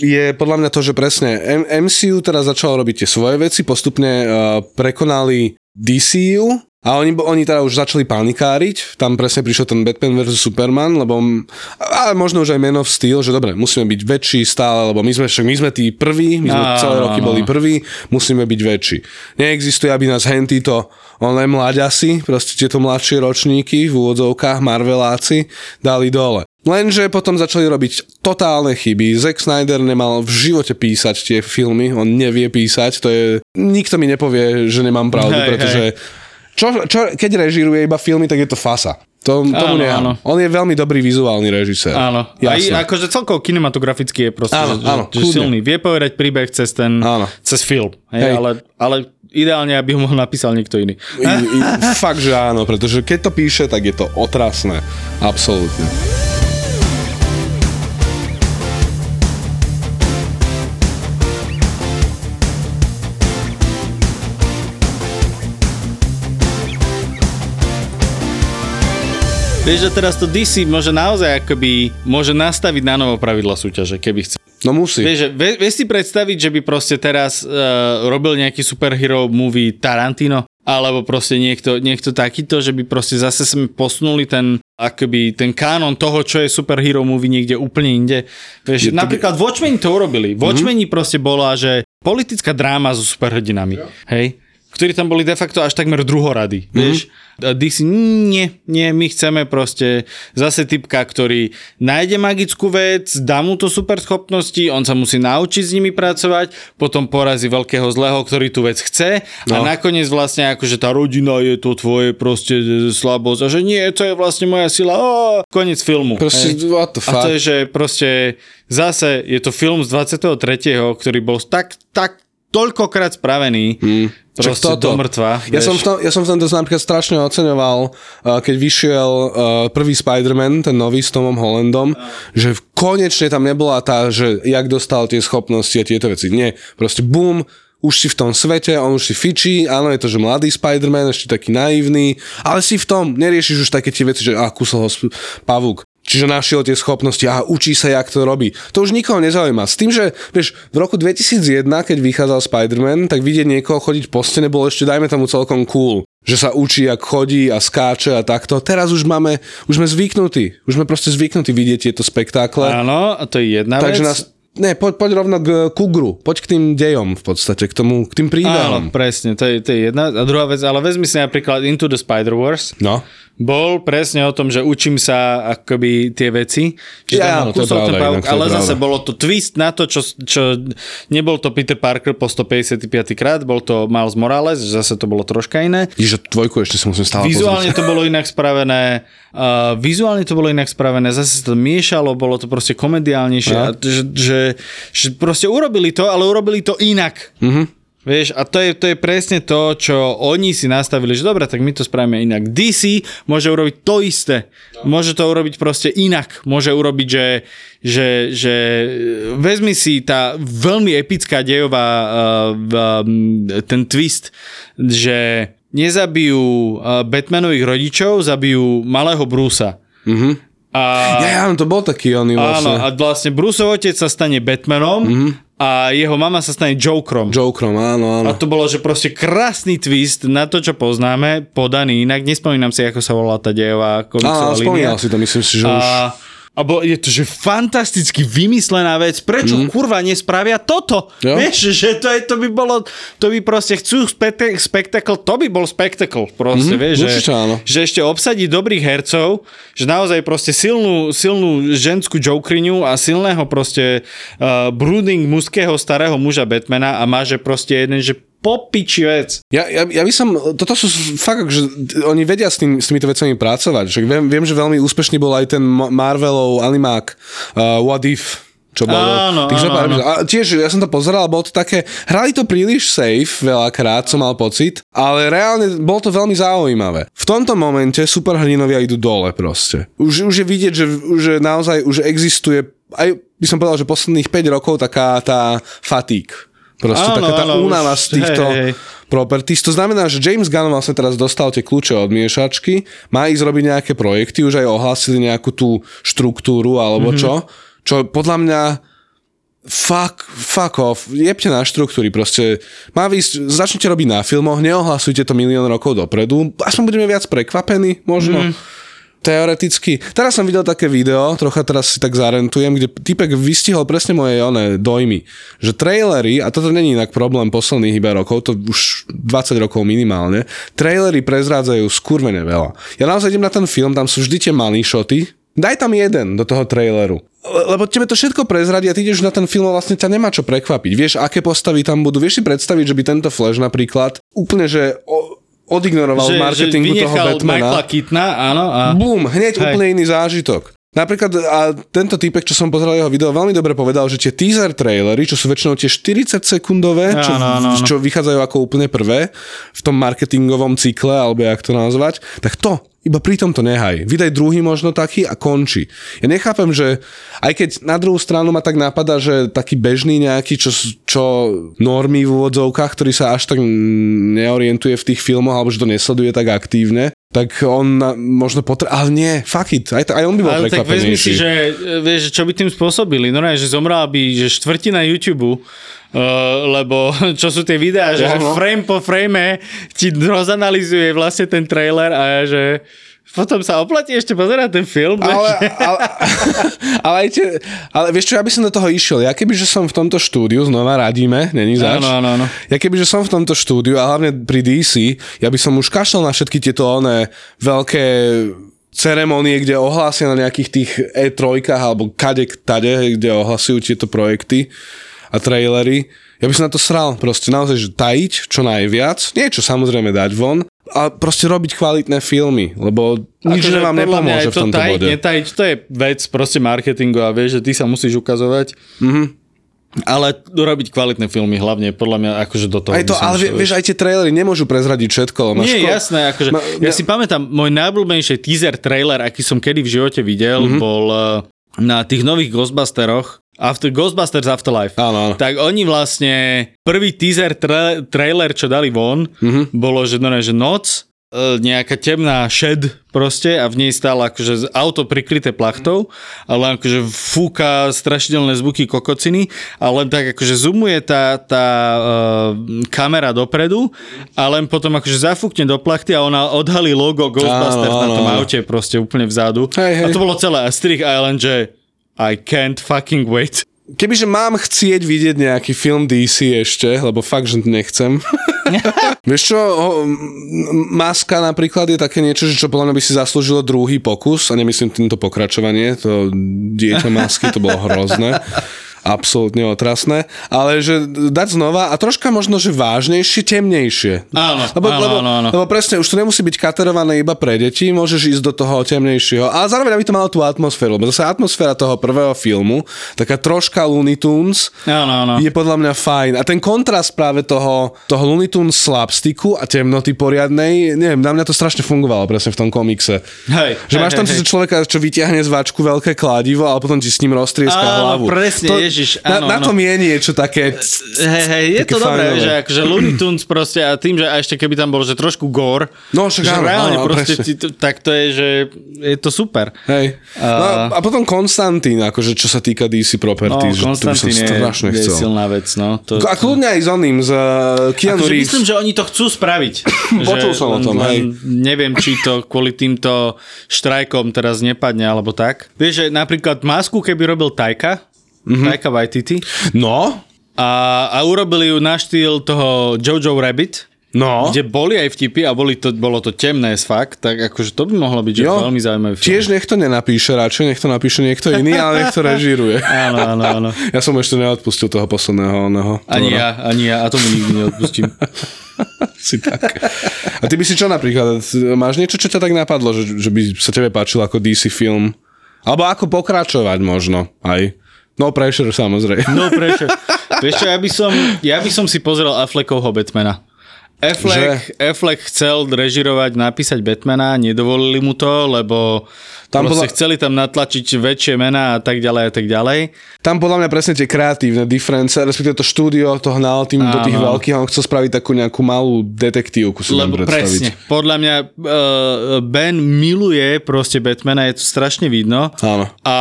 je podľa mňa to, že presne MCU teraz začalo robiť tie svoje veci, postupne uh, prekonali DCU a oni, oni teda už začali panikáriť, tam presne prišiel ten Batman vs. Superman, lebo, ale možno už aj Man of Steel, že dobre, musíme byť väčší stále, lebo my sme však, my sme tí prví, my sme no, celé roky no. boli prví, musíme byť väčší. Neexistuje, aby nás henty to len mláďasi, proste tieto mladšie ročníky v úvodzovkách, Marveláci, dali dole. Lenže potom začali robiť totálne chyby. Zack Snyder nemal v živote písať tie filmy, on nevie písať, to je... Nikto mi nepovie, že nemám pravdu, hej, pretože hej čo, čo, keď režiruje iba filmy, tak je to fasa. To, tomu áno, áno. On je veľmi dobrý vizuálny režisér. Áno. Jasne. Aj akože celkovo kinematograficky je proste áno, že, áno, že, že silný. Vie povedať príbeh cez ten, áno. cez film. Hej, Hej. Ale, ale ideálne, aby ho napísal niekto iný. I, i, fakt, že áno, pretože keď to píše, tak je to otrasné. Absolútne. Vieš, že teraz to DC môže naozaj akoby, môže nastaviť na novo pravidla súťaže, keby chce. No musí. Vieš, vie, vieš si predstaviť, že by proste teraz uh, robil nejaký superhero movie Tarantino? Alebo proste niekto, niekto takýto, že by proste zase sme posunuli ten akoby ten kánon toho, čo je superhero movie niekde úplne inde. Vieš, je, napríklad by... Watchmen to urobili. Mm-hmm. proste bola, že politická dráma so superhrdinami. Yeah. Hej? ktorí tam boli de facto až takmer druhorady, mm-hmm. vieš. DC, nie, nie, my chceme proste zase typka, ktorý nájde magickú vec, dá mu to super schopnosti, on sa musí naučiť s nimi pracovať, potom porazí veľkého zlého, ktorý tú vec chce no. a nakoniec vlastne akože tá rodina je to tvoje proste slabosť a že nie, to je vlastne moja sila, oh, koniec filmu. Proste, what the fuck? A to je, že proste zase je to film z 23., ktorý bol tak, tak toľkokrát spravený, hmm. proste toto. do mŕtva. Ja som, v tom, ja som v tomto napríklad strašne oceňoval, uh, keď vyšiel uh, prvý Spider-Man, ten nový s Tomom Hollandom, uh. že konečne tam nebola tá, že jak dostal tie schopnosti a tieto veci. Nie, proste boom, už si v tom svete, on už si fičí, áno, je to, že mladý Spider-Man, ešte taký naivný, ale si v tom, neriešiš už také tie veci, že ah, kusol ho pavúk. Čiže našiel tie schopnosti a učí sa, jak to robí. To už nikoho nezaujíma. S tým, že vieš, v roku 2001, keď vychádzal Spider-Man, tak vidieť niekoho chodiť po stene bolo ešte, dajme tomu, celkom cool. Že sa učí, jak chodí a skáče a takto. Teraz už máme, už sme zvyknutí. Už sme proste zvyknutí vidieť tieto spektákle. Áno, a to je jedna Takže vec. Nás, Ne, poď, poď rovno k Kugru, poď k tým dejom v podstate, k tomu, k tým príbehom. Áno, presne, to je, to je jedna. A druhá vec, ale vezmi si napríklad Into the Spider-Wars. No bol presne o tom, že učím sa akoby tie veci. Čiže ja, áno, to je pravda, pavúk, ale to zase bolo to twist na to, čo, čo nebol to Peter Parker po 155 krát, bol to Miles Morales, zase to bolo troška iné. Ježiš, dvojku ešte si musím stále Vizuálne pozrieť. to bolo inak spravené, uh, vizuálne to bolo inak spravené, zase to miešalo, bolo to proste komediálnejšie, a že, že, že proste urobili to, ale urobili to inak. Mm-hmm. Vieš, a to je, to je presne to, čo oni si nastavili, že dobre, tak my to spravíme inak. DC môže urobiť to isté. Môže to urobiť proste inak. Môže urobiť, že, že, že vezmi si tá veľmi epická dejová uh, uh, ten twist, že nezabijú uh, Batmanových rodičov, zabijú malého Brusa. Mhm. A, Ja, áno, to bol taký áno, vlastne. a vlastne Bruceov otec sa stane Batmanom Mhm. A jeho mama sa stane Jokerom. Jokerom, áno, áno. A to bolo, že proste krásny twist na to, čo poznáme, podaný inak. Nespomínam si, ako sa volá tá dejová komiksová Áno, línia. spomínal si to, myslím si, že už... A, a bo, je to, že fantasticky vymyslená vec. Prečo mm. kurva nespravia toto? Jo. Vieš, [LAUGHS] že to, je, to by bolo, to by proste chcú spektak- spektakl, to by bol spektakl. Proste, mm, vieš, určite že, áno. že ešte obsadiť dobrých hercov, že naozaj proste silnú, silnú ženskú jokriňu a silného proste uh, brooding mužského starého muža Batmana a má, že proste jeden, že popiči vec. Ja, ja, ja by som, toto sú fakt, že oni vedia s, tým, s týmito vecami pracovať. Že viem, viem, že veľmi úspešný bol aj ten Ma- Marvelov animák uh, What If, čo bolo. Áno, áno, áno. A tiež, ja som to pozeral, bolo to také, hrali to príliš safe veľakrát, som mal pocit, ale reálne bolo to veľmi zaujímavé. V tomto momente superhrdinovia idú dole proste. Už, už je vidieť, že, že naozaj už existuje, aj by som povedal, že posledných 5 rokov taká tá fatík. Proste Áno, taká tá áno, únava už- z týchto hej, hej. properties. To znamená, že James Gunn vlastne teraz dostal tie kľúče od miešačky, má ísť robiť nejaké projekty, už aj ohlásili nejakú tú štruktúru alebo Mhm. čo, čo podľa mňa fuck, fuck off, jebte na štruktúry, proste má výsť, začnite robiť na filmoch, neohlasujte to milión rokov dopredu, aspoň budeme viac prekvapení, možno. Mhm. Teoreticky. Teraz som videl také video, trocha teraz si tak zarentujem, kde typek vystihol presne moje one dojmy. Že trailery, a toto není inak problém posledných iba rokov, to už 20 rokov minimálne, trailery prezrádzajú skurvene veľa. Ja naozaj idem na ten film, tam sú vždy tie money shoty, daj tam jeden do toho traileru. Le- Lebo tebe to všetko prezradí a ty ideš na ten film a vlastne ťa nemá čo prekvapiť. Vieš, aké postavy tam budú. Vieš si predstaviť, že by tento Flash napríklad úplne, že odignoroval v marketingu toho vynechal Batmana. Michaela Keatona, áno. A... Bum, hneď Hej. úplne iný zážitok. Napríklad a tento týpek, čo som pozeral jeho video, veľmi dobre povedal, že tie teaser trailery, čo sú väčšinou tie 40 sekundové, čo, Áno, áno, áno. čo vychádzajú ako úplne prvé v tom marketingovom cykle, alebo jak to nazvať, tak to iba pri tomto nehaj. Vydaj druhý možno taký a končí. Ja nechápem, že aj keď na druhú stranu ma tak napadá, že taký bežný nejaký, čo, čo normy v úvodzovkách, ktorý sa až tak neorientuje v tých filmoch, alebo že to nesleduje tak aktívne, tak on možno potrebuje, ale nie, fuck it, aj, aj on by bol Ale tak vezmi si, že vieš, čo by tým spôsobili. No že zomrela by že štvrtina YouTube, lebo [LAUGHS] čo sú tie videá, že, Áno. frame po frame ti rozanalizuje vlastne ten trailer a že potom sa oplatí ešte pozerať ten film. ale, ale, [LAUGHS] ale, aj tie, ale vieš čo, ja by som do toho išiel. Ja keby, že som v tomto štúdiu, znova radíme, není zač. Áno, áno, áno. Ja keby, že som v tomto štúdiu a hlavne pri DC, ja by som už kašľal na všetky tieto oné veľké ceremonie, kde ohlásia na nejakých tých E3 alebo kade tade, kde ohlasujú tieto projekty a trailery. Ja by som na to sral, proste naozaj, že tajiť čo najviac, niečo samozrejme dať von a proste robiť kvalitné filmy, lebo nič Akože že vám nepomôže v to tomto tajiť, bode. Netajiť, to je vec proste marketingu a vieš, že ty sa musíš ukazovať. Mhm. Ale robiť kvalitné filmy hlavne, podľa mňa akože do toho. Aj to, by som ale vie- vieš, aj tie trailery nemôžu prezradiť všetko. máš Nie, ko- jasné, akože, Ma- ja ja- si pamätám, môj najobľúbenejší teaser trailer, aký som kedy v živote videl, Mhm. mm-hmm. bol uh, na tých nových Ghostbusteroch, After, Ghostbusters Afterlife. Áno, áno. Tak oni vlastne, prvý teaser tra- trailer, čo dali von, Mhm. mm-hmm. bolo, že, no, ne, že noc, e, nejaká temná shed proste a v nej stále akože auto prikryté plachtou, ale akože fúka strašidelné zvuky kokociny a len tak akože zoomuje tá, tá uh, kamera dopredu a len potom akože zafúkne do plachty a ona odhalí logo Ghostbusters Áno, na tom áno. aute proste úplne vzadu. Hej, hej. A to bolo celé. A strich Island, že I can't fucking wait. Kebyže mám chcieť vidieť nejaký film DC ešte, lebo fakt, že nechcem. [LAUGHS] Vieš čo, Maska napríklad je také niečo, že čo podľa mňa by si zaslúžilo druhý pokus, a nemyslím týmto pokračovanie, to dieťa Masky, to bolo hrozné [LAUGHS] absolútne otrasné, ale že dať znova a troška možno, že vážnejšie, temnejšie. Áno, lebo, áno, lebo, áno, áno. lebo presne, už to nemusí byť katerované iba pre deti, môžeš ísť do toho temnejšieho. A zároveň, aby to malo tú atmosféru, lebo zase atmosféra toho prvého filmu, taká troška Looney Tunes, Áno, áno. je podľa mňa fajn. A ten kontrast práve toho, toho Looney Tunes slapsticku a temnoty poriadnej, neviem, na mňa to strašne fungovalo presne v tom komikse. Hej, že hej, máš tam hej, hej. človeka, čo vyťahne z váčku veľké kladivo, ale potom ti s ním roztrieska Áno, hlavu. presne, to, Ježiš, áno, na, na tom je niečo také... Hej, hej, je to dobré, že akože Looney Tunes proste a tým, že a ešte keby tam bol, že trošku gore, no, však že áno, reálne áno, proste, ti, tak to je, že je to super. Hej. No, a potom Konstantín, akože čo sa týka DC Properties, no, že to by som strašne je, chcel. je silná vec, no. To, a kľudne aj s oným, s uh, Keanu akože Reeves. Myslím, že oni to chcú spraviť. [COUGHS] Počul som o tom, hej. Neviem, či to kvôli týmto štrajkom teraz nepadne, alebo tak. Vieš, že napríklad masku, keby robil Tajka, mm-hmm. Taika Waititi. No. A, a urobili ju na štýl toho Jojo Rabbit. No. Kde boli aj vtipy a boli to, bolo to temné z fakt, tak akože to by mohlo byť že veľmi zaujímavý film. Tiež nech to nenapíše radšej, nech to napíše niekto iný, ale nech to režíruje. [LAUGHS] áno, áno, áno. [LAUGHS] Ja som ešte neodpustil toho posledného oného. Ani ja, ani ja, a tomu nikdy neodpustím. [LAUGHS] si tak. A ty by si čo napríklad, máš niečo, čo ťa tak napadlo, že, že by sa tebe páčilo ako DC film? Alebo ako pokračovať možno aj? No pressure samozrejme. No pressure. Vieš čo, ja by som, ja by som si pozrel Affleckovho Batmana. Affleck, Affleck chcel režirovať, napísať Batmana, nedovolili mu to, lebo tam bola... chceli tam natlačiť väčšie mená a tak ďalej a tak ďalej. Tam podľa mňa presne tie kreatívne difference, respektíve to štúdio to hnal tým Áno. do tých veľkých a on chcel spraviť takú nejakú malú detektívku, si Lebo presne, podľa mňa uh, Ben miluje proste Batmana, je to strašne vidno. Áno. A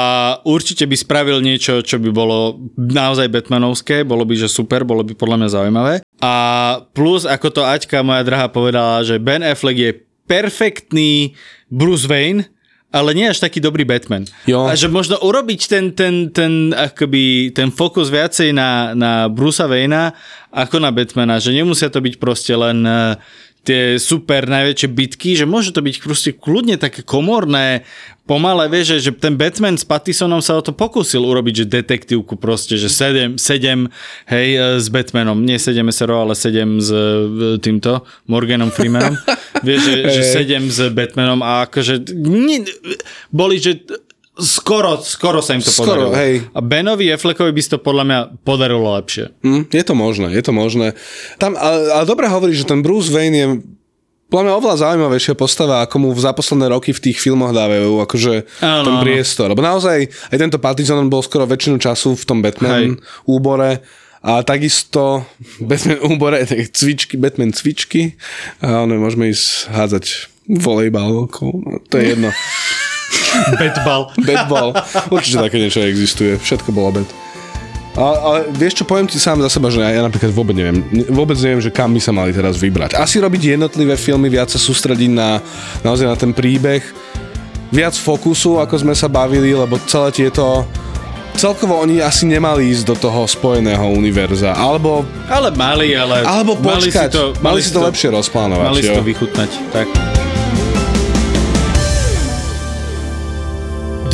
určite by spravil niečo, čo by bolo naozaj Batmanovské, bolo by, že super, bolo by podľa mňa zaujímavé. A plus, ako to Aťka, moja drahá, povedala, že Ben Affleck je perfektný Bruce Wayne, ale nie až taký dobrý Batman. Jo. A že možno urobiť ten, ten, ten, akoby, ten fokus viacej na, na Brucea Wayna ako na Batmana, že nemusia to byť proste len uh, tie super najväčšie bitky, že môže to byť proste kľudne také komorné, pomalé, vieš, že, že ten Batman s Pattisonom sa o to pokúsil urobiť, že detektívku proste, že 7, 7 hej, e, s Batmanom, nie 7 SRO, ale 7 s e, týmto Morganom Freemanom, [LAUGHS] vieš, že, že 7 s Batmanom a akože nie, boli, že skoro, skoro sa im to skoro, podarilo. Hej. A Benovi Affleckovi by si to podľa mňa podarilo lepšie. Mm, je to možné, je to možné. Tam, ale, ale dobre hovorí, že ten Bruce Wayne je podľa mňa oveľa zaujímavejšia postava, ako mu za posledné roky v tých filmoch dávajú akože ano, ten priestor. Lebo naozaj aj tento Partizan bol skoro väčšinu času v tom Batman Hej. úbore a takisto Batman úbore, cvičky, Batman cvičky a ono, môžeme ísť hádzať volejbal, no, to je jedno. [LAUGHS] Betbal. Betbal. Určite také niečo existuje. Všetko bolo bet. Ale, ale vieš čo, poviem ti sám za seba, že ja, ja napríklad vôbec neviem, vôbec neviem, že kam by sa mali teraz vybrať. Asi robiť jednotlivé filmy, viac sa sústrediť na, naozaj na ten príbeh, viac fokusu, ako sme sa bavili, lebo celé tieto celkovo oni asi nemali ísť do toho spojeného univerza, alebo... Ale mali, ale... Alebo počkať, mali si to, mali mali si to, to lepšie rozplánovať. Mali si to vychutnať, tak.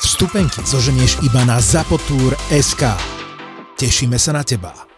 Vstupenky zoženieš iba na zapotur.sk. Tešíme sa na teba.